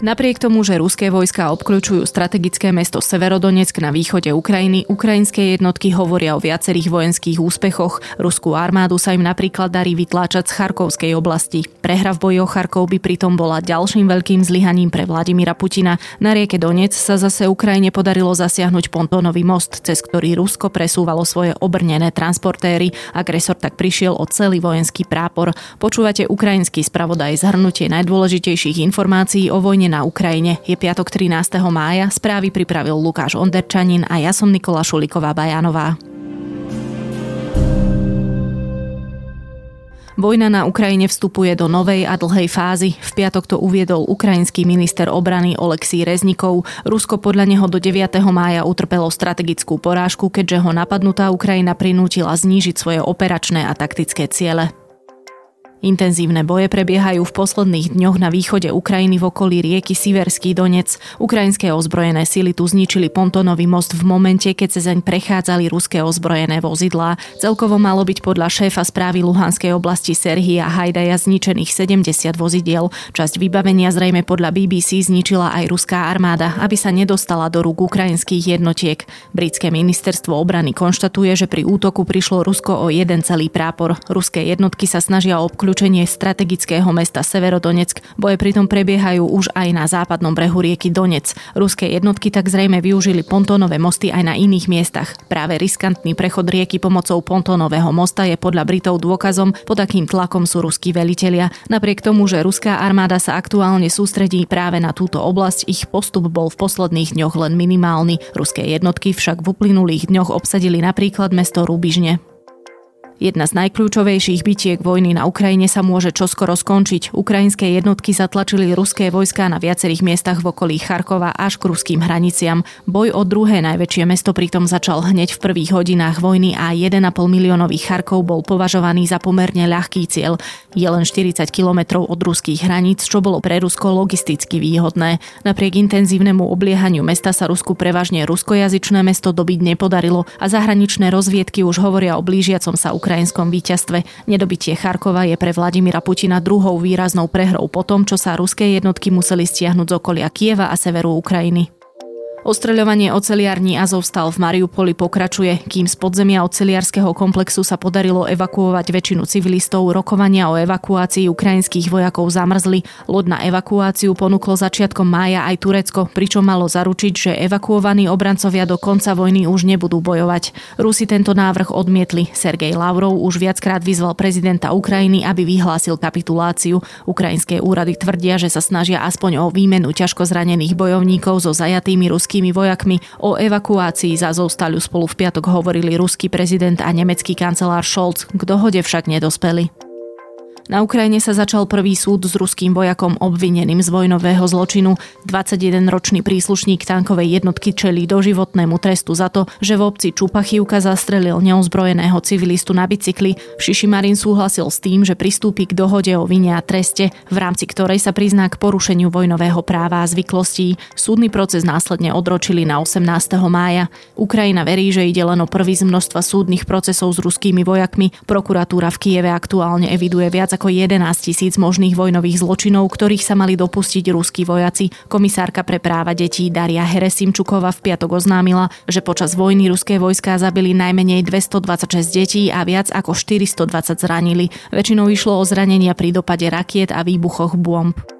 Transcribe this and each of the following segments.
Napriek tomu, že ruské vojska obklúčujú strategické mesto Severodonetsk na východe Ukrajiny, ukrajinské jednotky hovoria o viacerých vojenských úspechoch. Ruskú armádu sa im napríklad darí vytláčať z Charkovskej oblasti. Prehra v boji o Charkov by pritom bola ďalším veľkým zlyhaním pre Vladimíra Putina. Na rieke Donec sa zase Ukrajine podarilo zasiahnuť pontónový most, cez ktorý Rusko presúvalo svoje obrnené transportéry. Agresor tak prišiel o celý vojenský prápor. Počúvate ukrajinský spravodaj zhrnutie najdôležitejších informácií o vojne na Ukrajine. Je piatok 13. mája, správy pripravil Lukáš Onderčanin a ja som Nikola Šuliková Bajanová. Vojna na Ukrajine vstupuje do novej a dlhej fázy. V piatok to uviedol ukrajinský minister obrany Oleksí Reznikov. Rusko podľa neho do 9. mája utrpelo strategickú porážku, keďže ho napadnutá Ukrajina prinútila znížiť svoje operačné a taktické ciele. Intenzívne boje prebiehajú v posledných dňoch na východe Ukrajiny v okolí rieky Siverský Donec. Ukrajinské ozbrojené sily tu zničili pontonový most v momente, keď zaň prechádzali ruské ozbrojené vozidlá. Celkovo malo byť podľa šéfa správy Luhanskej oblasti Serhia Hajdaja zničených 70 vozidiel. Časť vybavenia zrejme podľa BBC zničila aj ruská armáda, aby sa nedostala do rúk ukrajinských jednotiek. Britské ministerstvo obrany konštatuje, že pri útoku prišlo Rusko o jeden celý prápor. Ruské jednotky sa snažia obkľúčiť obklúčenie strategického mesta Severodonetsk. Boje pritom prebiehajú už aj na západnom brehu rieky Donec. Ruské jednotky tak zrejme využili pontónové mosty aj na iných miestach. Práve riskantný prechod rieky pomocou pontónového mosta je podľa Britov dôkazom, pod akým tlakom sú ruskí velitelia. Napriek tomu, že ruská armáda sa aktuálne sústredí práve na túto oblasť, ich postup bol v posledných dňoch len minimálny. Ruské jednotky však v uplynulých dňoch obsadili napríklad mesto Rubižne. Jedna z najkľúčovejších bitiek vojny na Ukrajine sa môže čoskoro skončiť. Ukrajinské jednotky zatlačili ruské vojská na viacerých miestach v okolí Charkova až k ruským hraniciam. Boj o druhé najväčšie mesto pritom začal hneď v prvých hodinách vojny a 1,5 miliónový Charkov bol považovaný za pomerne ľahký cieľ. Je len 40 kilometrov od ruských hraníc, čo bolo pre Rusko logisticky výhodné. Napriek intenzívnemu obliehaniu mesta sa Rusku prevažne ruskojazyčné mesto dobiť nepodarilo a zahraničné rozviedky už hovoria o blížiacom sa Ukrajine ukrajinskom víťazstve. Nedobitie Charkova je pre Vladimira Putina druhou výraznou prehrou po tom, čo sa ruské jednotky museli stiahnuť z okolia Kieva a severu Ukrajiny. Ostreľovanie oceliarní Azovstal v Mariupoli pokračuje, kým z podzemia oceliarského komplexu sa podarilo evakuovať väčšinu civilistov, rokovania o evakuácii ukrajinských vojakov zamrzli. Loď na evakuáciu ponúklo začiatkom mája aj Turecko, pričom malo zaručiť, že evakuovaní obrancovia do konca vojny už nebudú bojovať. Rusi tento návrh odmietli. Sergej Lavrov už viackrát vyzval prezidenta Ukrajiny, aby vyhlásil kapituláciu. Ukrajinské úrady tvrdia, že sa snažia aspoň o výmenu ťažko zranených bojovníkov so zajatými ruskými ruskými vojakmi. O evakuácii z Azovstalu spolu v piatok hovorili ruský prezident a nemecký kancelár Scholz, k dohode však nedospeli. Na Ukrajine sa začal prvý súd s ruským vojakom obvineným z vojnového zločinu. 21-ročný príslušník tankovej jednotky čelí doživotnému trestu za to, že v obci Čupachivka zastrelil neozbrojeného civilistu na bicykli. Šišimarin súhlasil s tým, že pristúpi k dohode o vine a treste, v rámci ktorej sa prizná k porušeniu vojnového práva a zvyklostí. Súdny proces následne odročili na 18. mája. Ukrajina verí, že ide len o prvý z množstva súdnych procesov s ruskými vojakmi. Prokuratúra v Kieve aktuálne eviduje viac ako 11 tisíc možných vojnových zločinov, ktorých sa mali dopustiť ruskí vojaci. Komisárka pre práva detí Daria Heresimčuková v piatok oznámila, že počas vojny ruské vojská zabili najmenej 226 detí a viac ako 420 zranili. Väčšinou išlo o zranenia pri dopade rakiet a výbuchoch bomb.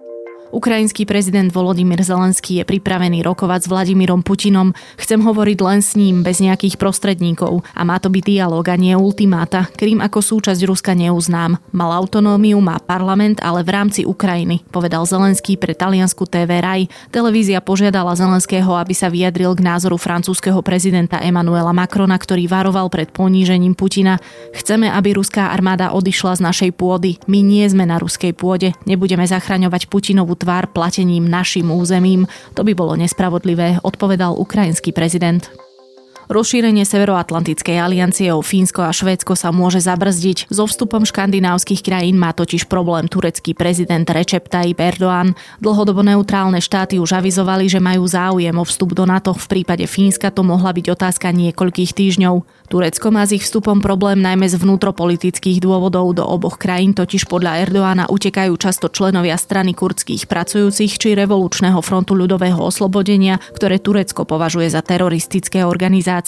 Ukrajinský prezident Volodymyr Zelenský je pripravený rokovať s Vladimírom Putinom. Chcem hovoriť len s ním, bez nejakých prostredníkov. A má to byť dialog a nie ultimáta. Krím ako súčasť Ruska neuznám. Mal autonómiu, má parlament, ale v rámci Ukrajiny, povedal Zelenský pre taliansku TV Raj. Televízia požiadala Zelenského, aby sa vyjadril k názoru francúzského prezidenta Emanuela Macrona, ktorý varoval pred ponížením Putina. Chceme, aby ruská armáda odišla z našej pôdy. My nie sme na ruskej pôde. Nebudeme zachraňovať Putinovú tvár platením našim územím. To by bolo nespravodlivé, odpovedal ukrajinský prezident. Rozšírenie Severoatlantickej aliancie o Fínsko a Švédsko sa môže zabrzdiť. So vstupom škandinávskych krajín má totiž problém turecký prezident Recep Tayyip Erdoğan. Dlhodobo neutrálne štáty už avizovali, že majú záujem o vstup do NATO. V prípade Fínska to mohla byť otázka niekoľkých týždňov. Turecko má s ich vstupom problém najmä z vnútropolitických dôvodov. Do oboch krajín totiž podľa Erdoána utekajú často členovia strany kurdských pracujúcich či revolučného frontu ľudového oslobodenia, ktoré Turecko považuje za teroristické organizácie.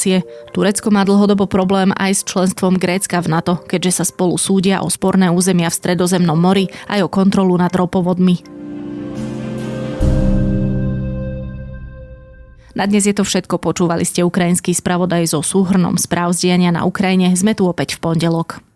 Turecko má dlhodobo problém aj s členstvom Grécka v NATO, keďže sa spolu súdia o sporné územia v Stredozemnom mori aj o kontrolu nad ropovodmi. Na dnes je to všetko. Počúvali ste ukrajinský spravodaj so súhrnom správ z na Ukrajine. Sme tu opäť v pondelok.